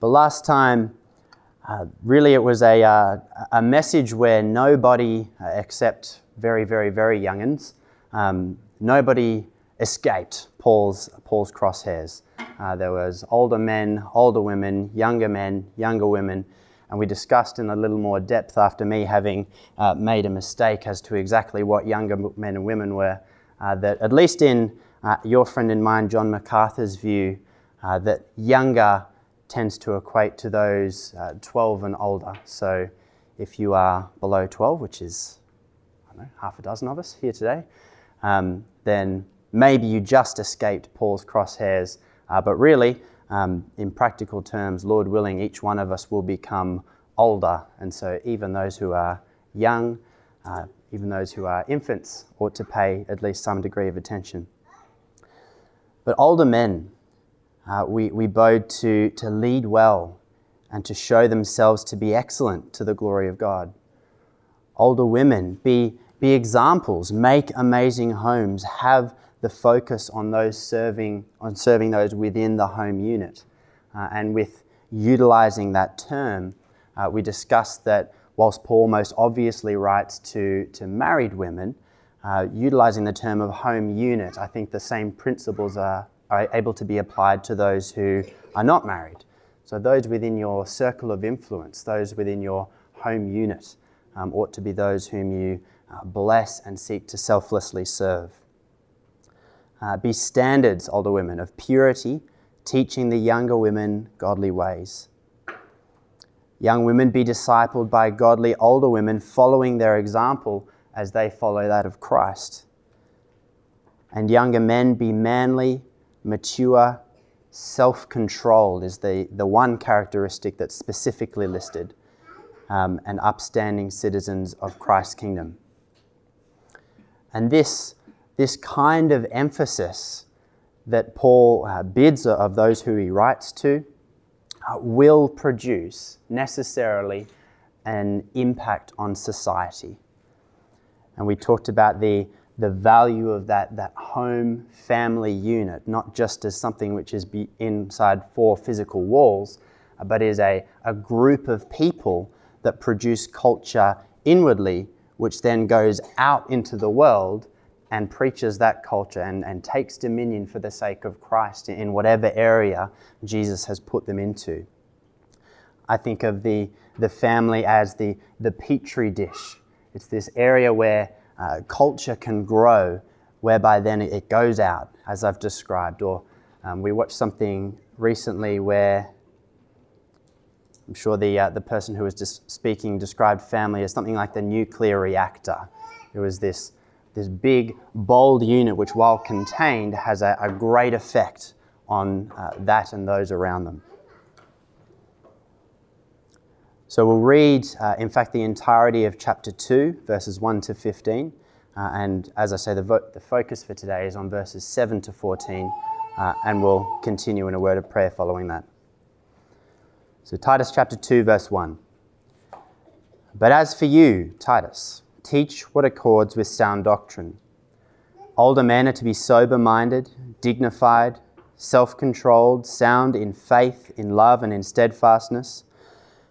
But last time, uh, really, it was a, uh, a message where nobody, uh, except very, very, very youngins, um, nobody escaped Paul's, Paul's crosshairs. Uh, there was older men, older women, younger men, younger women, and we discussed in a little more depth after me having uh, made a mistake as to exactly what younger men and women were. Uh, that at least in your friend and mine, John MacArthur's view, that younger tends to equate to those uh, 12 and older. So if you are below 12, which is I don't know, half a dozen of us here today, um, then maybe you just escaped Paul's crosshairs. Uh, but really, um, in practical terms, Lord willing, each one of us will become older. And so even those who are young, uh, even those who are infants, ought to pay at least some degree of attention. But older men, uh, we, we bowed to, to lead well and to show themselves to be excellent to the glory of God. Older women, be, be examples, make amazing homes, have the focus on those serving, on serving those within the home unit. Uh, and with utilizing that term, uh, we discussed that whilst Paul most obviously writes to, to married women, uh, utilizing the term of home unit, I think the same principles are, are able to be applied to those who are not married. So, those within your circle of influence, those within your home unit, um, ought to be those whom you uh, bless and seek to selflessly serve. Uh, be standards, older women, of purity, teaching the younger women godly ways. Young women, be discipled by godly older women, following their example as they follow that of Christ. And younger men, be manly, mature, self controlled, is the, the one characteristic that's specifically listed, um, and upstanding citizens of Christ's kingdom. And this this kind of emphasis that Paul uh, bids of those who he writes to uh, will produce necessarily an impact on society. And we talked about the, the value of that, that home family unit, not just as something which is inside four physical walls, uh, but is a, a group of people that produce culture inwardly, which then goes out into the world and preaches that culture and, and takes dominion for the sake of Christ in whatever area Jesus has put them into. I think of the, the family as the, the petri dish. It's this area where uh, culture can grow, whereby then it goes out, as I've described. Or um, we watched something recently where I'm sure the, uh, the person who was just speaking described family as something like the nuclear reactor. It was this this big, bold unit, which, while contained, has a, a great effect on uh, that and those around them. So we'll read, uh, in fact, the entirety of chapter 2, verses 1 to 15. Uh, and as I say, the, vo- the focus for today is on verses 7 to 14, uh, and we'll continue in a word of prayer following that. So, Titus chapter 2, verse 1. But as for you, Titus, Teach what accords with sound doctrine. Older men are to be sober minded, dignified, self controlled, sound in faith, in love, and in steadfastness.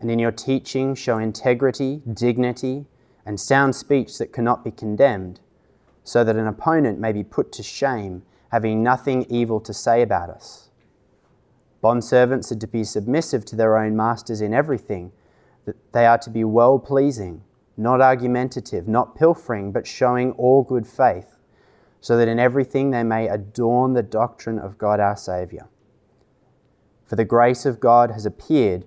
and in your teaching show integrity, dignity, and sound speech that cannot be condemned, so that an opponent may be put to shame, having nothing evil to say about us. Bondservants are to be submissive to their own masters in everything, that they are to be well pleasing not argumentative, not pilfering, but showing all good faith, so that in everything they may adorn the doctrine of God our Saviour. For the grace of God has appeared,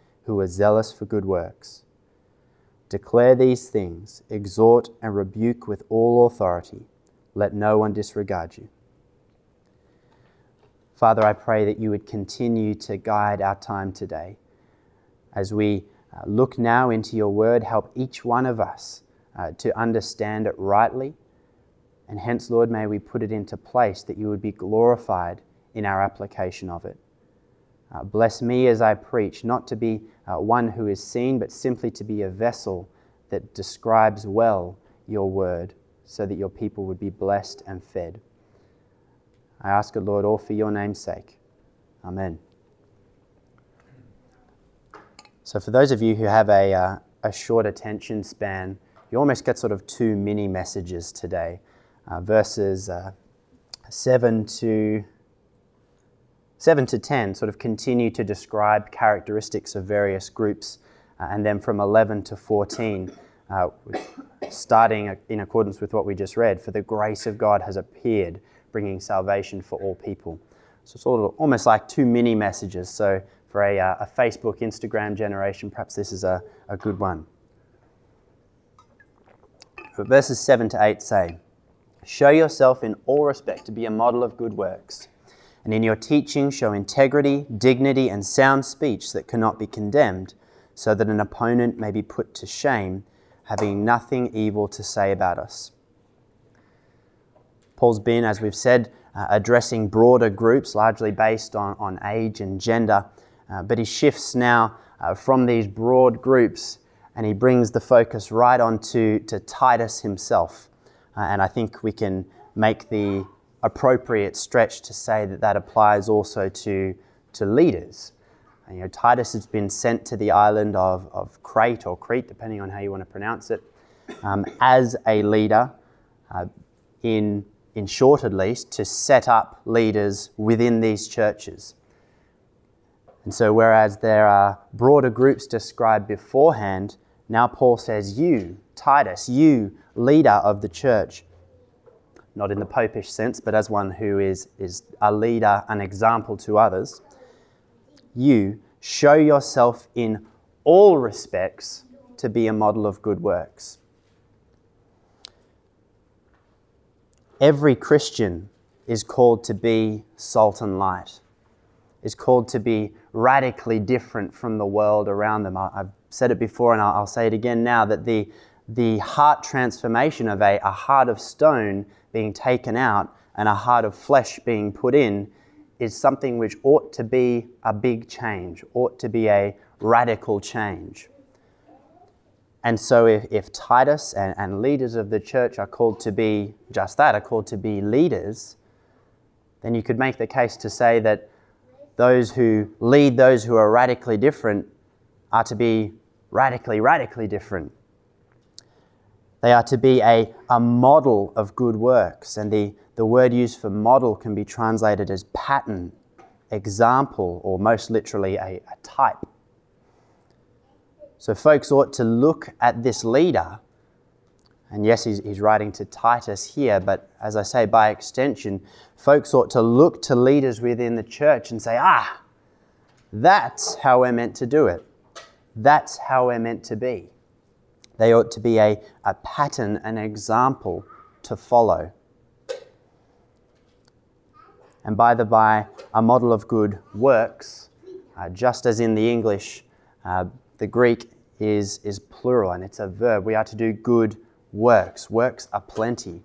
who are zealous for good works. Declare these things, exhort and rebuke with all authority. Let no one disregard you. Father, I pray that you would continue to guide our time today as we uh, look now into your word, help each one of us uh, to understand it rightly. And hence, Lord, may we put it into place that you would be glorified in our application of it. Uh, bless me as I preach, not to be uh, one who is seen, but simply to be a vessel that describes well your word, so that your people would be blessed and fed. I ask it, Lord, all for your name's sake. Amen. So, for those of you who have a, uh, a short attention span, you almost get sort of two mini messages today. Uh, verses uh, 7 to 7 to 10 sort of continue to describe characteristics of various groups, uh, and then from 11 to 14, uh, starting in accordance with what we just read, for the grace of God has appeared, bringing salvation for all people. So, it's sort of almost like two mini messages. So, for a, uh, a Facebook, Instagram generation, perhaps this is a, a good one. But verses 7 to 8 say, Show yourself in all respect to be a model of good works, and in your teaching show integrity, dignity, and sound speech that cannot be condemned, so that an opponent may be put to shame, having nothing evil to say about us. Paul's been, as we've said, uh, addressing broader groups, largely based on, on age and gender, uh, but he shifts now uh, from these broad groups and he brings the focus right on to, to Titus himself. Uh, and I think we can make the appropriate stretch to say that that applies also to, to leaders. And, you know, Titus has been sent to the island of, of Crete or Crete, depending on how you want to pronounce it, um, as a leader, uh, in, in short at least, to set up leaders within these churches. And so, whereas there are broader groups described beforehand, now Paul says, You, Titus, you, leader of the church, not in the popish sense, but as one who is, is a leader, an example to others, you show yourself in all respects to be a model of good works. Every Christian is called to be salt and light is called to be radically different from the world around them. I've said it before and I'll say it again now that the, the heart transformation of a, a heart of stone being taken out and a heart of flesh being put in is something which ought to be a big change, ought to be a radical change. And so, if, if Titus and, and leaders of the church are called to be just that, are called to be leaders, then you could make the case to say that those who lead those who are radically different are to be radically, radically different. They are to be a, a model of good works. And the, the word used for model can be translated as pattern, example, or most literally a, a type. So folks ought to look at this leader and yes, he's, he's writing to Titus here, but as I say, by extension, folks ought to look to leaders within the church and say, ah, that's how we're meant to do it. That's how we're meant to be. They ought to be a, a pattern, an example to follow. And by the by, a model of good works, uh, just as in the English, uh, the Greek is, is plural and it's a verb. We are to do good works. Works are plenty.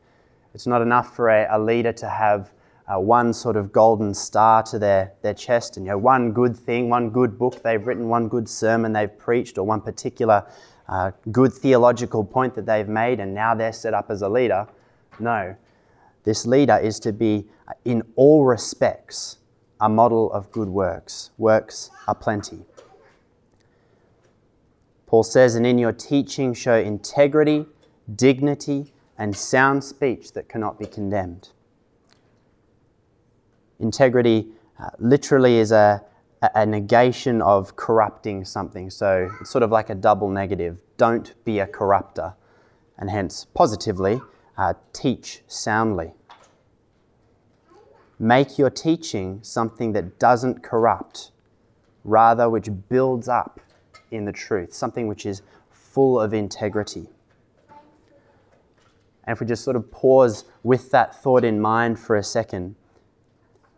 It's not enough for a, a leader to have uh, one sort of golden star to their, their chest and you know, one good thing, one good book they've written, one good sermon they've preached, or one particular uh, good theological point that they've made, and now they're set up as a leader. No. This leader is to be, in all respects, a model of good works. Works are plenty. Paul says, and in your teaching show integrity dignity, and sound speech that cannot be condemned. Integrity uh, literally is a, a, negation of corrupting something. So it's sort of like a double negative. Don't be a corrupter. And hence, positively, uh, teach soundly. Make your teaching something that doesn't corrupt, rather, which builds up in the truth, something which is full of integrity. And if we just sort of pause with that thought in mind for a second,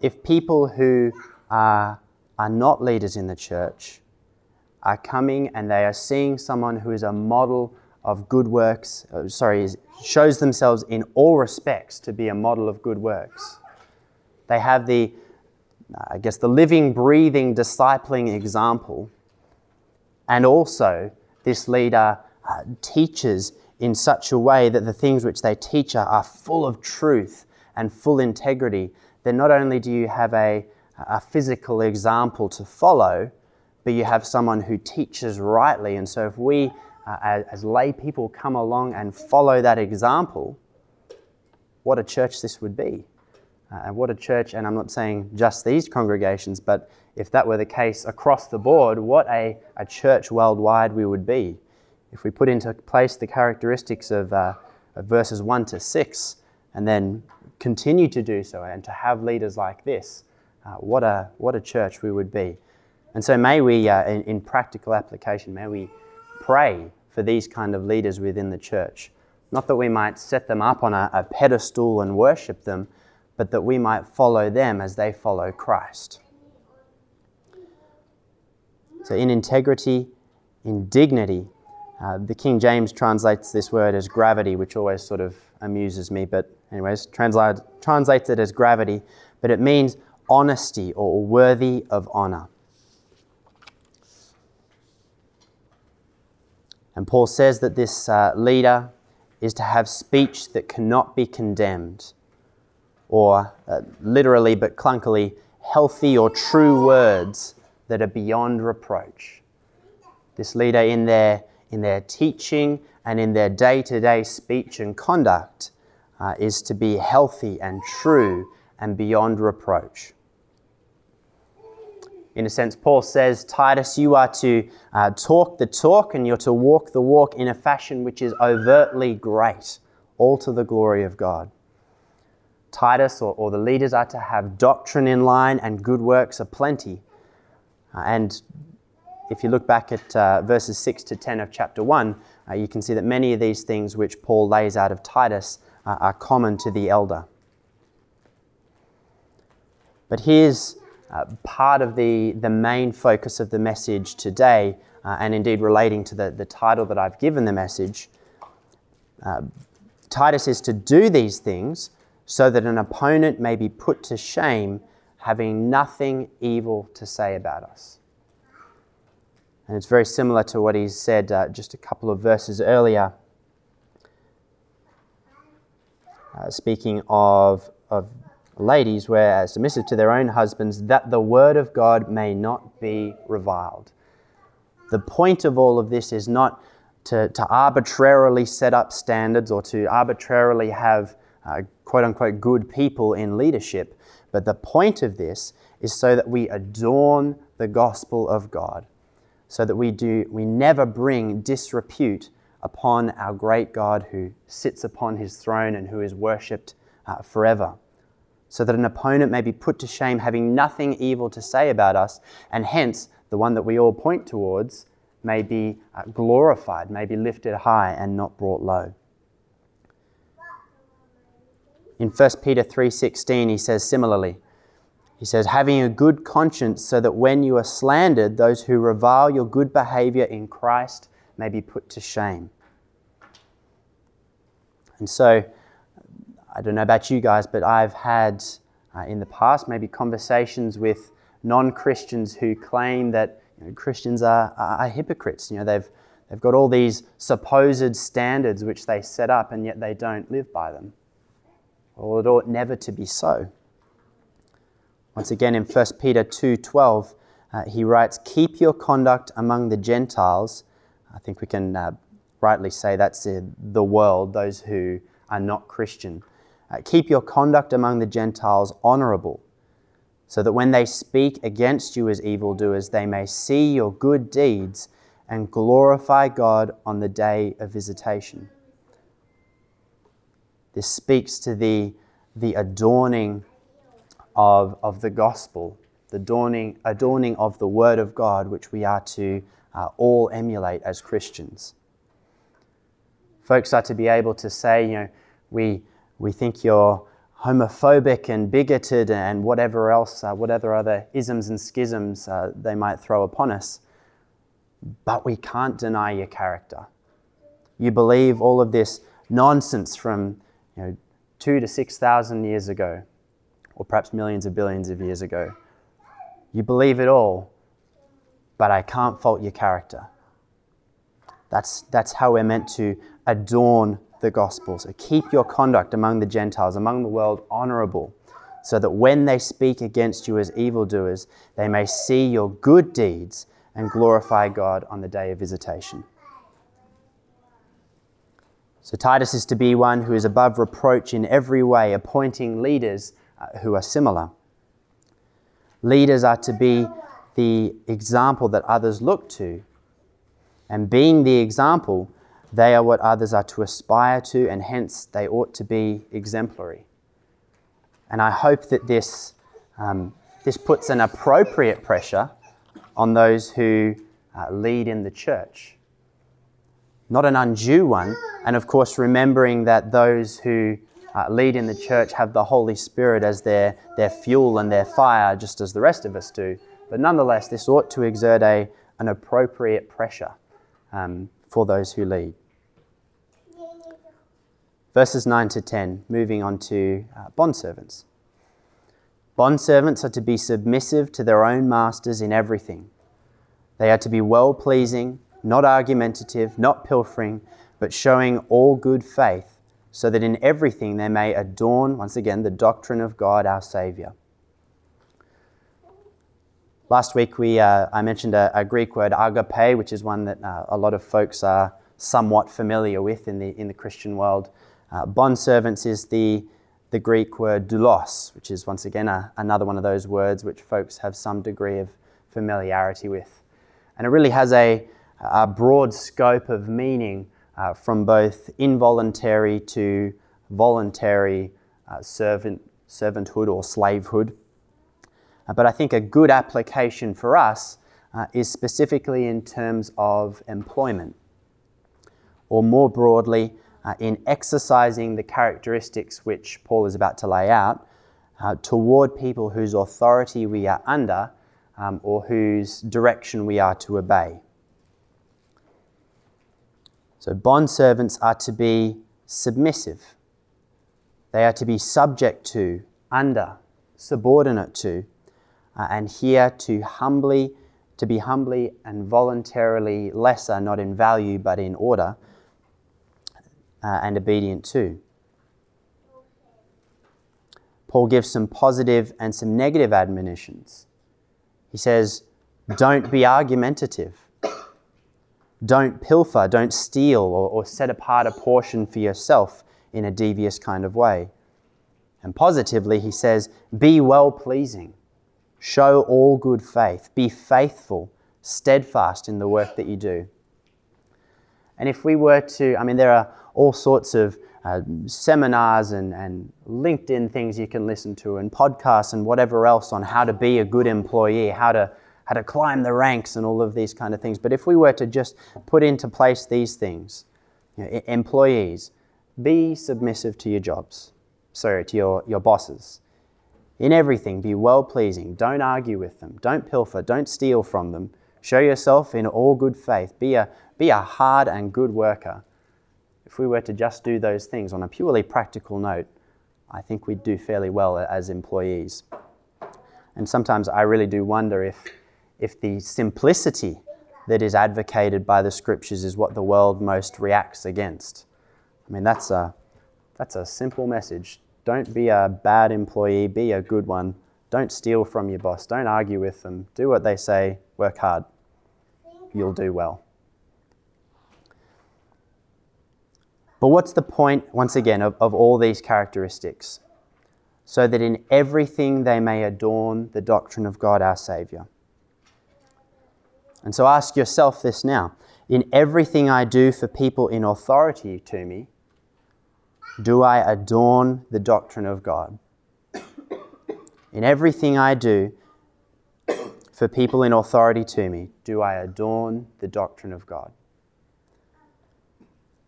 if people who are, are not leaders in the church are coming and they are seeing someone who is a model of good works, uh, sorry, shows themselves in all respects to be a model of good works, they have the, I guess, the living, breathing, discipling example. And also, this leader uh, teaches in such a way that the things which they teach are, are full of truth and full integrity, then not only do you have a, a physical example to follow, but you have someone who teaches rightly. And so, if we uh, as, as lay people come along and follow that example, what a church this would be. Uh, and what a church, and I'm not saying just these congregations, but if that were the case across the board, what a, a church worldwide we would be. If we put into place the characteristics of, uh, of verses 1 to 6 and then continue to do so and to have leaders like this, uh, what, a, what a church we would be. And so, may we, uh, in, in practical application, may we pray for these kind of leaders within the church. Not that we might set them up on a, a pedestal and worship them, but that we might follow them as they follow Christ. So, in integrity, in dignity, uh, the King James translates this word as gravity, which always sort of amuses me, but, anyways, translate, translates it as gravity, but it means honesty or worthy of honor. And Paul says that this uh, leader is to have speech that cannot be condemned, or uh, literally but clunkily, healthy or true words that are beyond reproach. This leader, in their, in their teaching and in their day to day speech and conduct, uh, is to be healthy and true and beyond reproach. In a sense, Paul says, Titus, you are to uh, talk the talk and you're to walk the walk in a fashion which is overtly great, all to the glory of God. Titus or, or the leaders are to have doctrine in line and good works aplenty. Uh, and if you look back at uh, verses 6 to 10 of chapter 1, uh, you can see that many of these things which Paul lays out of Titus uh, are common to the elder. But here's uh, part of the, the main focus of the message today, uh, and indeed relating to the, the title that I've given the message. Uh, Titus is to do these things so that an opponent may be put to shame, having nothing evil to say about us. And it's very similar to what he said uh, just a couple of verses earlier, uh, speaking of, of ladies were submissive to their own husbands, that the word of God may not be reviled. The point of all of this is not to, to arbitrarily set up standards or to arbitrarily have uh, quote unquote good people in leadership, but the point of this is so that we adorn the gospel of God, so that we do we never bring disrepute upon our great God who sits upon his throne and who is worshipped uh, forever so that an opponent may be put to shame, having nothing evil to say about us, and hence the one that we all point towards may be uh, glorified, may be lifted high and not brought low. In 1 Peter 3:16 he says similarly. He says having a good conscience so that when you are slandered those who revile your good behavior in Christ may be put to shame. And so I don't know about you guys, but I've had uh, in the past maybe conversations with non Christians who claim that you know, Christians are, are, hypocrites. You know, they've, they've got all these supposed standards which they set up and yet they don't live by them. Well, it ought never to be so. Once again, in 1 Peter 2:12, uh, he writes, "Keep your conduct among the Gentiles." I think we can uh, rightly say that's uh, the world, those who are not Christian. Uh, keep your conduct among the Gentiles honorable, so that when they speak against you as evildoers, they may see your good deeds and glorify God on the day of visitation. This speaks to the, the adorning of, of the gospel, the adorning, adorning of the word of God, which we are to uh, all emulate as Christians. Folks are to be able to say, you know, we, we think you're homophobic and bigoted and whatever else, uh, whatever other isms and schisms uh, they might throw upon us. But we can't deny your character. You believe all of this nonsense from you know, two to six thousand years ago, or perhaps millions of billions of years ago. You believe it all, but I can't fault your character. That's, that's how we're meant to adorn the gospel. So keep your conduct among the Gentiles, among the world, honorable, so that when they speak against you as evildoers, they may see your good deeds and glorify God on the day of visitation. So Titus is to be one who is above reproach in every way, appointing leaders uh, who are similar. Leaders are to be the example that others look to. And being the example, they are what others are to aspire to, and hence they ought to be exemplary. And I hope that this, um, this puts an appropriate pressure on those who uh, lead in the church. Not an undue one, and of course, remembering that those who uh, lead in the church have the Holy Spirit as their, their fuel and their fire, just as the rest of us do. But nonetheless, this ought to exert a, an appropriate pressure um, for those who lead. Verses 9 to 10, moving on to uh, bondservants. Bondservants are to be submissive to their own masters in everything. They are to be well pleasing, not argumentative, not pilfering, but showing all good faith, so that in everything they may adorn, once again, the doctrine of God our Saviour. Last week, we, uh, I mentioned a, a, Greek word, agape, which is one that uh, a lot of folks are somewhat familiar with in the, in the Christian world. Uh, bondservants is the, the Greek word doulos, which is once again a, another one of those words which folks have some degree of familiarity with. And it really has a, a broad scope of meaning uh, from both involuntary to voluntary uh, servant, servanthood or slavehood. Uh, but I think a good application for us uh, is specifically in terms of employment, or more broadly, uh, in exercising the characteristics which Paul is about to lay out uh, toward people whose authority we are under um, or whose direction we are to obey. So, bond servants are to be submissive. They are to be subject to, under, subordinate to, uh, and here to humbly, to be humbly and voluntarily lesser, not in value but in order, uh, and obedient to. Paul gives some positive and some negative admonitions. He says, Don't be argumentative. Don't pilfer, don't steal, or, or set apart a portion for yourself in a devious kind of way. And positively, he says, Be well pleasing. Show all good faith. Be faithful, steadfast in the work that you do. And if we were to, I mean, there are all sorts of uh, seminars and, and LinkedIn things you can listen to, and podcasts and whatever else on how to be a good employee, how to, how to climb the ranks, and all of these kind of things. But if we were to just put into place these things, you know, employees, be submissive to your jobs, sorry, to your, your bosses. In everything, be well pleasing. Don't argue with them. Don't pilfer. Don't steal from them. Show yourself in all good faith. Be a, be a hard and good worker. If we were to just do those things on a purely practical note, I think we'd do fairly well as employees. And sometimes I really do wonder if, if the simplicity that is advocated by the scriptures is what the world most reacts against. I mean, that's a, that's a simple message. Don't be a bad employee, be a good one. Don't steal from your boss. Don't argue with them. Do what they say, work hard. You'll do well. But what's the point, once again, of, of all these characteristics? so that in everything they may adorn the doctrine of God our Saviour. And so ask yourself this now. In everything I do for people in authority to me, do I adorn the doctrine of God? In everything I do for people in authority to me, do I adorn the doctrine of God?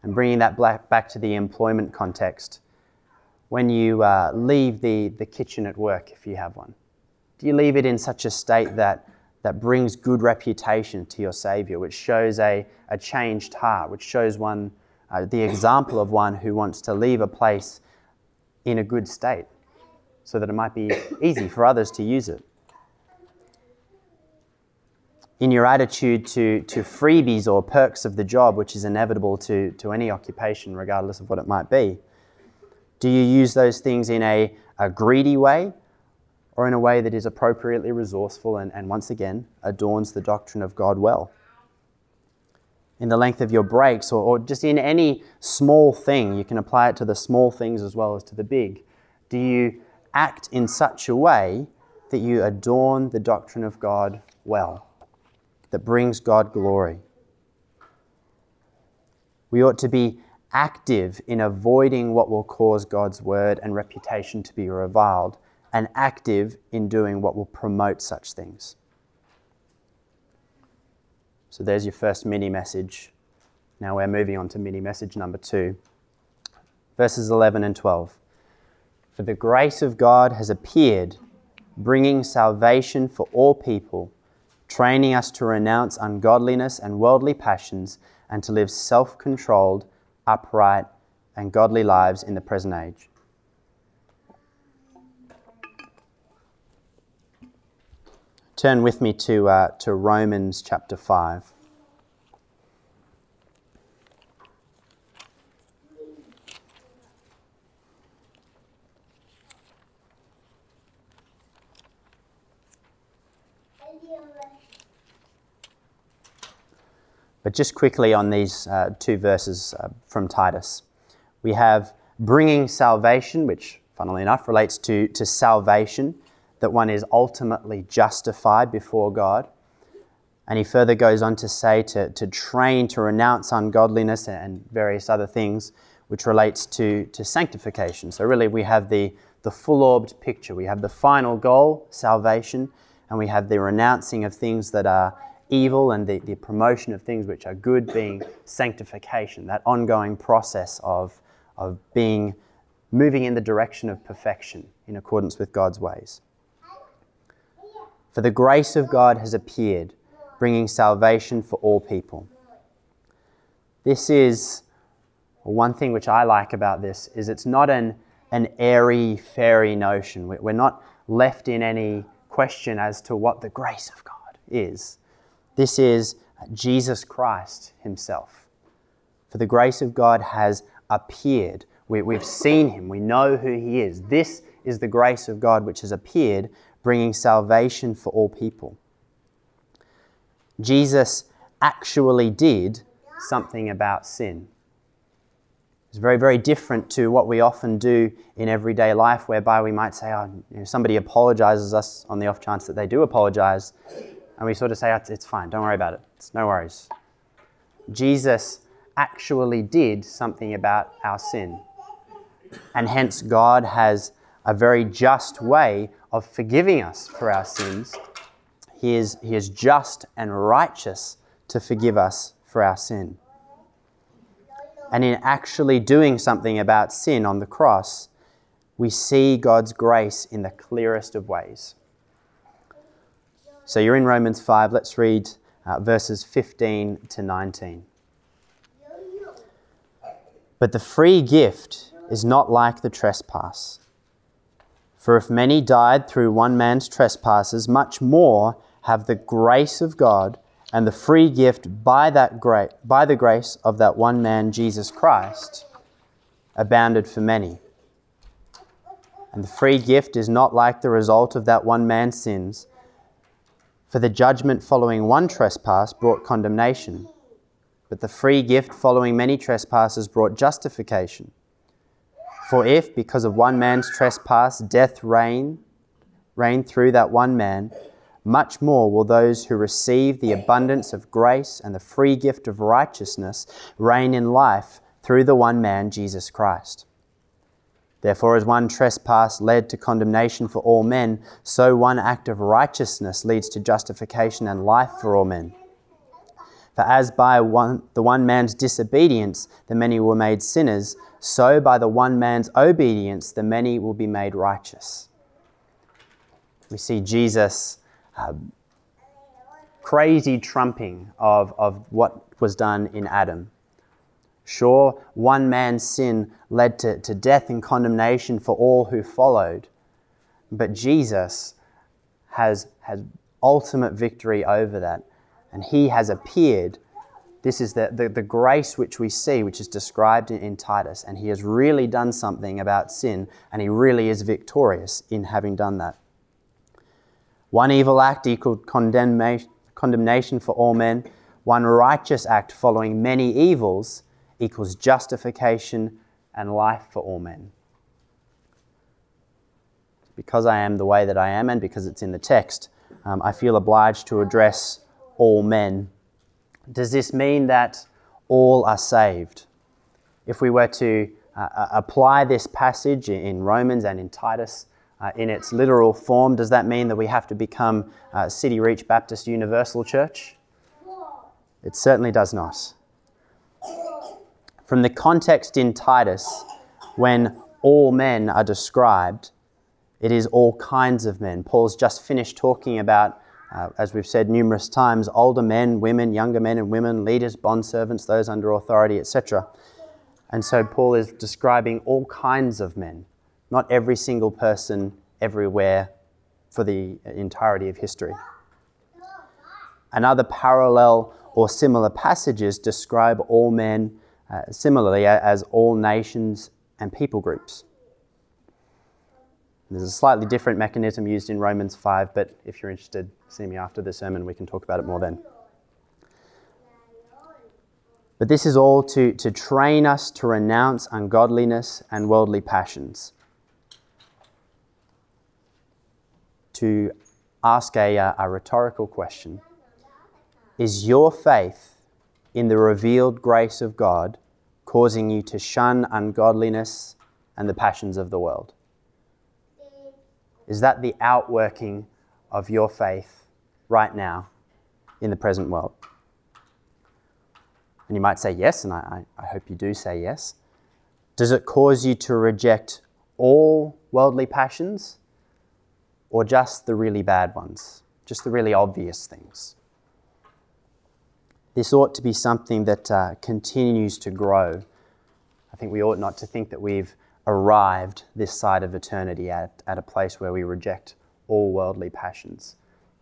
And bringing that back to the employment context, when you uh, leave the, the kitchen at work, if you have one? Do you leave it in such a state that, that brings good reputation to your Savior, which shows a, a changed heart, which shows one uh, the example of one who wants to leave a place in a good state so that it might be easy for others to use it? In your attitude to, to freebies or perks of the job, which is inevitable to, to any occupation, regardless of what it might be? Do you use those things in a, a greedy way or in a way that is appropriately resourceful and, and once again adorns the doctrine of God well? In the length of your breaks or, or just in any small thing, you can apply it to the small things as well as to the big. Do you act in such a way that you adorn the doctrine of God well, that brings God glory? We ought to be active in avoiding what will cause God's word and reputation to be reviled, and active in doing what will promote such things. So there's your first mini message. Now we're moving on to mini message number two, verses 11 and 12. For the grace of God has appeared, bringing salvation for all people, training us to renounce ungodliness and worldly passions, and to live self controlled upright, and godly lives in the present age. Turn with me to, uh, to Romans chapter 5. But just quickly on these uh, two verses uh, from Titus, we have bringing salvation, which, funnily enough, relates to, to salvation, that one is ultimately justified before God. And he further goes on to say to, to train to renounce ungodliness and various other things, which relates to, to sanctification. So, really, we have the, the full orbed picture. We have the final goal, salvation, and we have the renouncing of things that are evil and the, the promotion of things which are good being sanctification, that ongoing process of, of being moving in the direction of perfection in accordance with God's ways. For the grace of God has appeared, bringing salvation for all people. This is one thing which I like about this is it's not an, an airy, fairy notion. We're not left in any question as to what the grace of God is. This is Jesus Christ Himself. For the grace of God has appeared. We, have seen Him, we know who He is. This is the grace of God which has appeared, bringing salvation for all people. Jesus actually did something about sin. It's very, very different to what we often do in everyday life, whereby we might say, oh, you know, somebody apologizes us on the off chance that they do apologize and we sort of say, it's, fine, don't worry about it, it's no worries. Jesus actually did something about our sin. And hence, God has a very just way of forgiving us for our sins. He is, he is just and righteous to forgive us for our sin. And in actually doing something about sin on the cross, we see God's grace in the clearest of ways. So you're in Romans 5. Let's read uh, verses 15 to 19. But the free gift is not like the trespass. For if many died through one man's trespasses, much more have the grace of God and the free gift by, that by the grace of that one man, Jesus Christ, abounded for many. And the free gift is not like the result of that one man's sins for the judgment following one trespass brought condemnation, but the free gift following many trespasses brought justification. For if, because of one man's trespass, death reigned, reigned through that one man, much more will those who receive the abundance of grace and the free gift of righteousness reign in life through the one man, Jesus Christ. Therefore, as one trespass led to condemnation for all men, so one act of righteousness leads to justification and life for all men. For as by one, the one man's disobedience the many were made sinners, so by the one man's obedience the many will be made righteous. We see Jesus' uh, crazy trumping of, of what was done in Adam. Sure, one man's sin led to, to death and condemnation for all who followed, but Jesus has, has ultimate victory over that, and he has appeared this is the, the, the, grace which we see, which is described in, in Titus. And he has really done something about sin, and he really is victorious in having done that. One evil act equaled condemnation for all men. One righteous act following many evils equals justification and life for all men. Because I am the way that I am, and because it's in the text, um, I feel obliged to address all men does this mean that all are saved? If we were to uh, apply this passage in Romans and in Titus uh, in its literal form, does that mean that we have to become uh, City Reach Baptist Universal Church? It certainly does not. From the context in Titus, when all men are described, it is all kinds of men. Paul's just finished talking about uh, as we've said numerous times, older men, women, younger men and women, leaders, bondservants, those under authority, etc. And so Paul is describing all kinds of men, not every single person everywhere for the entirety of history. And other parallel or similar passages describe all men uh, similarly as all nations and people groups. There's a slightly different mechanism used in Romans 5, but if you're interested, see me after the sermon, we can talk about it more then. But this is all to, to train us to renounce ungodliness and worldly passions. To ask a, a rhetorical question Is your faith in the revealed grace of God causing you to shun ungodliness and the passions of the world? Is that the outworking of your faith right now in the present world? And you might say yes, and I, I hope you do say yes. Does it cause you to reject all worldly passions or just the really bad ones, just the really obvious things? This ought to be something that uh, continues to grow. I think we ought not to think that we've arrived this side of eternity at, at a place where we reject all worldly passions.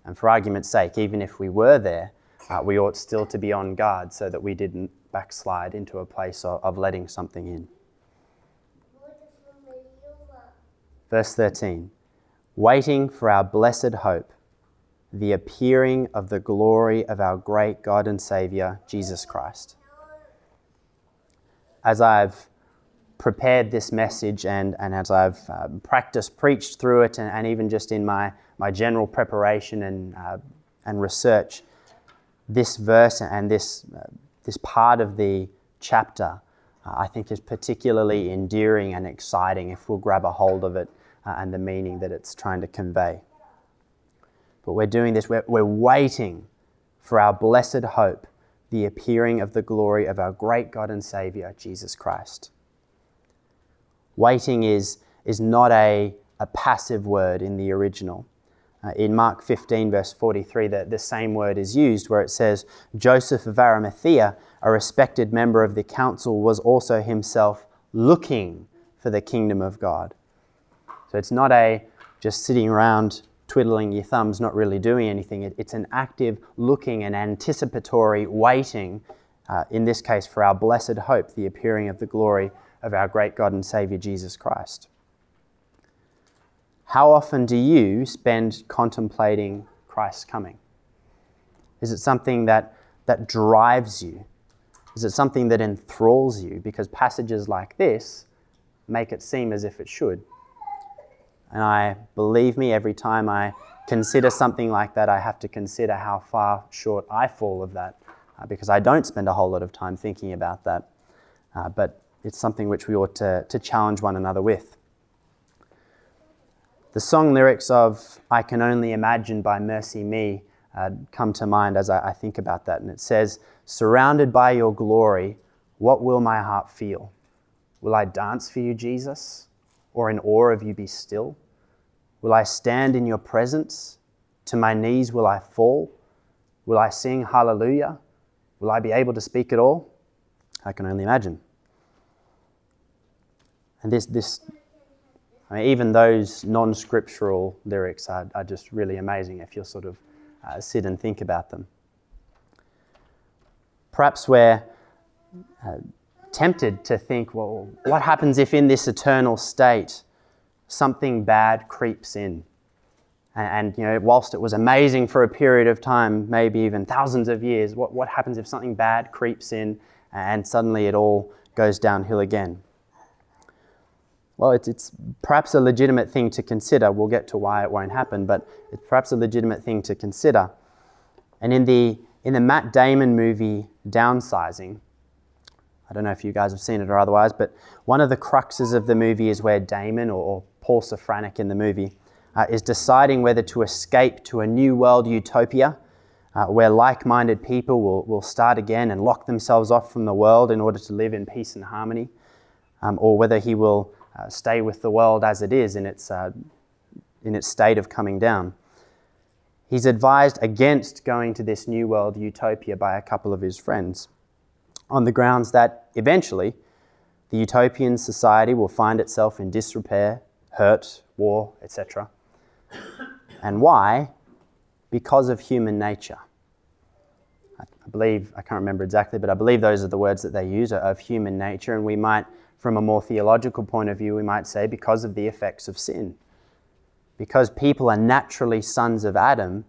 And for argument's sake, even if we were there, uh, we ought still to be on guard so that we didn't backslide into a place of, of letting something in. Verse 13 Waiting for our blessed hope, the appearing of the glory of our great God and Saviour, Jesus Christ. As I've prepared this message and, and as I've uh, practiced, preached through it, and, and, even just in my, my general preparation and, uh, and research, this verse and this, uh, this part of the chapter uh, I think is particularly endearing and exciting if we'll grab a hold of it uh, and the meaning that it's trying to convey. But we're doing this, we're, we're waiting for our blessed hope, the appearing of the glory of our great God and Saviour, Jesus Christ. Waiting is, is not a, a passive word in the original. Uh, in Mark 15, verse 43, the, the same word is used where it says, Joseph of Arimathea, a respected member of the council, was also himself looking for the kingdom of God. So it's not a just sitting around twiddling your thumbs, not really doing anything. It, it's an active looking and anticipatory waiting, uh, in this case, for our blessed hope, the appearing of the glory of our great God and Savior Jesus Christ. How often do you spend contemplating Christ's coming? Is it something that, that drives you? Is it something that enthralls you? Because passages like this make it seem as if it should. And I believe me, every time I consider something like that, I have to consider how far short I fall of that uh, because I don't spend a whole lot of time thinking about that. Uh, but it's something which we ought to, to challenge one another with. The song lyrics of I Can Only Imagine by MercyMe uh, come to mind as I, I think about that. And it says, Surrounded by your glory, what will my heart feel? Will I dance for you, Jesus? Or in awe of you be still? Will I stand in your presence? To my knees will I fall? Will I sing hallelujah? Will I be able to speak at all? I can only imagine. And this, this I mean, even those non scriptural lyrics are, are, just really amazing if you sort of uh, sit and think about them. Perhaps we're uh, tempted to think, well, what happens if in this eternal state something bad creeps in? And, and, you know, whilst it was amazing for a period of time, maybe even thousands of years, what, what happens if something bad creeps in and suddenly it all goes downhill again? Well, it's, it's perhaps a legitimate thing to consider. We'll get to why it won't happen, but it's perhaps a legitimate thing to consider. And in the, in the Matt Damon movie Downsizing, I don't know if you guys have seen it or otherwise, but one of the cruxes of the movie is where Damon, or, or Paul Safranek in the movie, uh, is deciding whether to escape to a new world utopia uh, where like minded people will, will start again and lock themselves off from the world in order to live in peace and harmony, um, or whether he will uh, stay with the world as it is in its, uh, in its state of coming down. He's advised against going to this new world utopia by a couple of his friends on the grounds that eventually the utopian society will find itself in disrepair, hurt, war, etc. And why? Because of human nature. I believe, I can't remember exactly, but I believe those are the words that they use of human nature, and we might from a more theological point of view, we might say because of the effects of sin. Because people are naturally sons of Adam,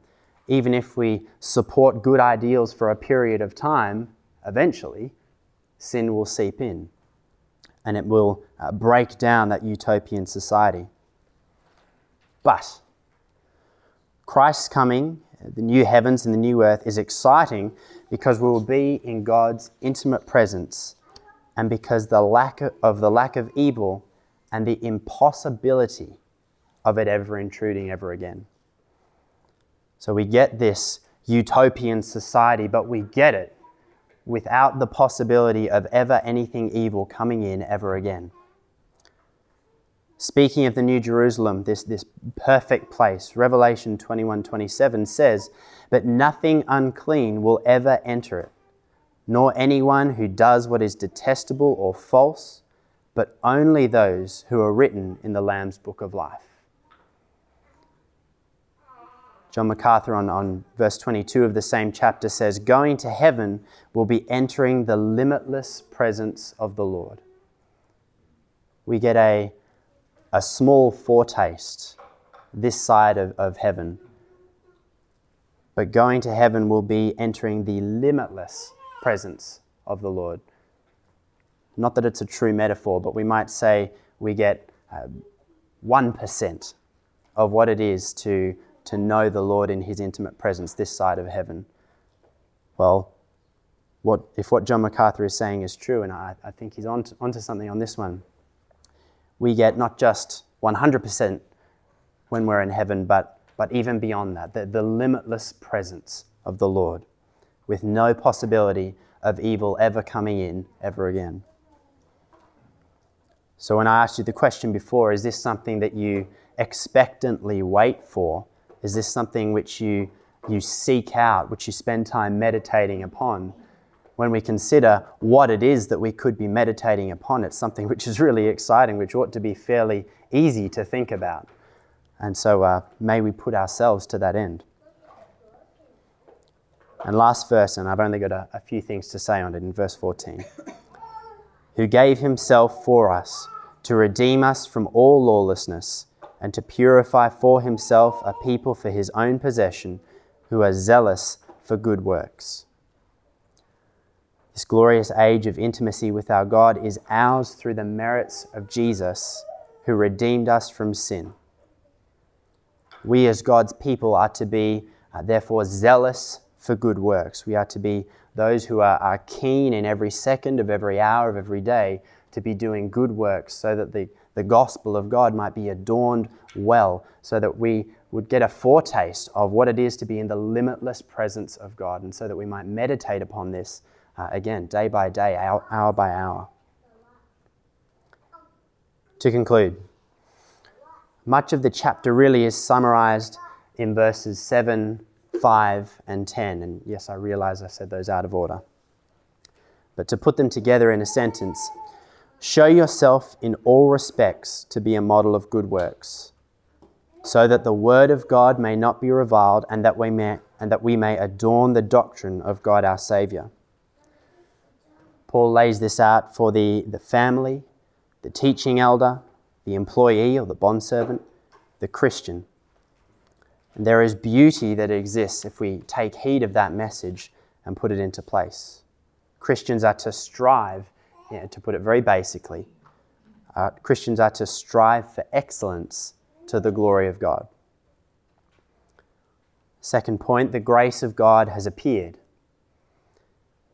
even if we support good ideals for a period of time, eventually sin will seep in and it will uh, break down that utopian society. But Christ's coming, the new heavens and the new earth, is exciting because we will be in God's intimate presence and because the lack of the lack of evil and the impossibility of it ever intruding ever again. So we get this utopian society, but we get it without the possibility of ever anything evil coming in ever again. Speaking of the New Jerusalem, this, this perfect place, Revelation 21 27 says, But nothing unclean will ever enter it nor anyone who does what is detestable or false, but only those who are written in the Lamb's book of life. John MacArthur on, on verse 22 of the same chapter says, Going to heaven will be entering the limitless presence of the Lord. We get a, a small foretaste this side of, of heaven. But going to heaven will be entering the limitless presence of the Lord. Not that it's a true metaphor, but we might say we get uh, 1% of what it is to, to know the Lord in his intimate presence this side of heaven. Well, what, if what John MacArthur is saying is true, and I, I think he's on to, onto something on this one, we get not just 100% when we're in heaven, but, but even beyond that, the, the limitless presence of the Lord with no possibility of evil ever coming in ever again. So, when I asked you the question before, is this something that you expectantly wait for? Is this something which you, you seek out, which you spend time meditating upon? When we consider what it is that we could be meditating upon, it's something which is really exciting, which ought to be fairly easy to think about. And so, uh, may we put ourselves to that end. And last verse, and I've only got a, a few things to say on it in verse 14. Who gave himself for us to redeem us from all lawlessness and to purify for himself a people for his own possession who are zealous for good works. This glorious age of intimacy with our God is ours through the merits of Jesus, who redeemed us from sin. We, as God's people, are to be, uh, therefore, zealous for good works. We are to be those who are, are keen in every second of every hour of every day to be doing good works so that the, the gospel of God might be adorned well, so that we would get a foretaste of what it is to be in the limitless presence of God, and so that we might meditate upon this uh, again, day by day, hour, hour by hour. To conclude, much of the chapter really is summarized in verses 7, 5, and 10. And yes, I realize I said those out of order. But to put them together in a sentence, show yourself in all respects to be a model of good works, so that the word of God may not be reviled and that we may, and that we may adorn the doctrine of God our Saviour. Paul lays this out for the, the family, the teaching elder, the employee or the bondservant, the Christian. And there is beauty that exists if we take heed of that message and put it into place. Christians are to strive, yeah, to put it very basically, uh, Christians are to strive for excellence to the glory of God. Second point, the grace of God has appeared.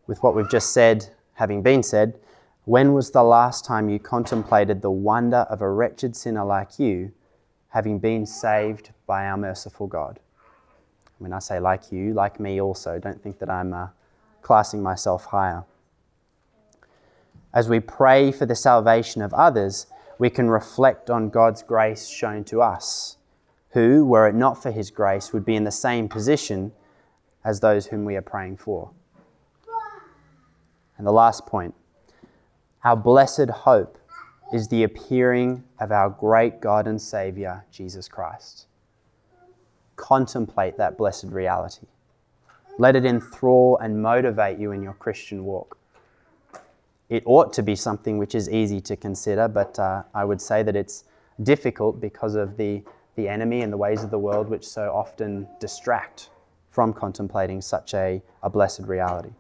With what we've just said, having been said, when was the last time you contemplated the wonder of a wretched sinner like you having been saved by our merciful God? When I say like you, like me also, don't think that I'm uh, classing myself higher. As we pray for the salvation of others, we can reflect on God's grace shown to us, who, were it not for His grace, would be in the same position as those whom we are praying for. And the last point our blessed hope is the appearing of our great God and Saviour, Jesus Christ. Contemplate that blessed reality. Let it enthrall and motivate you in your Christian walk. It ought to be something which is easy to consider, but uh, I would say that it's difficult because of the, the enemy and the ways of the world which so often distract from contemplating such a, a blessed reality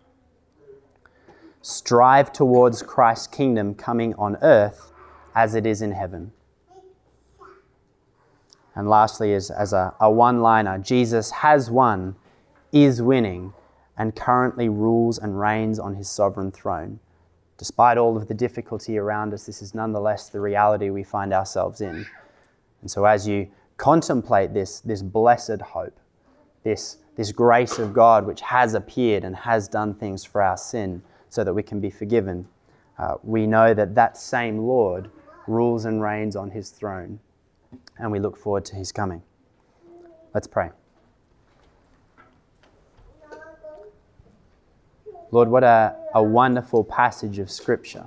strive towards Christ's kingdom coming on earth as it is in heaven. And lastly, is as a, a one liner Jesus has won, is winning, and currently rules and reigns on his sovereign throne. Despite all of the difficulty around us, this is nonetheless the reality we find ourselves in. And so, as you contemplate this, this blessed hope, this, this grace of God which has appeared and has done things for our sin, so that we can be forgiven. Uh, we know that that same Lord rules and reigns on his throne, and we look forward to his coming. Let's pray. Lord, what a, a wonderful passage of Scripture,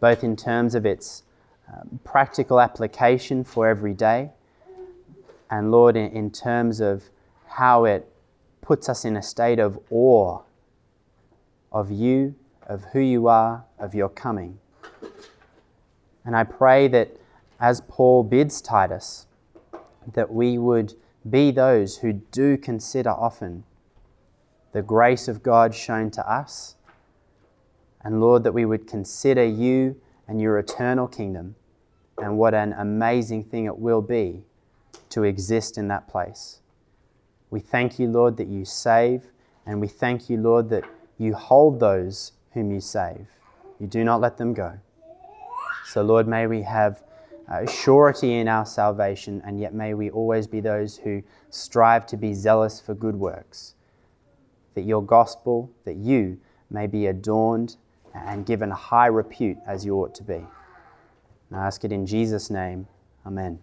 both in terms of its um, practical application for every day, and Lord, in, in terms of how it puts us in a state of awe of you of who you are, of your coming. And I pray that as Paul bids Titus, that we would be those who do consider often the grace of God shown to us. And Lord, that we would consider you and your eternal kingdom and what an amazing thing it will be to exist in that place. We thank you, Lord, that you save, and we thank you, Lord, that you hold those whom you save. You do not let them go. So, Lord, may we have uh, surety in our salvation, and yet may we always be those who strive to be zealous for good works. That your gospel, that you may be adorned and given high repute as you ought to be. And I ask it in Jesus' name. Amen.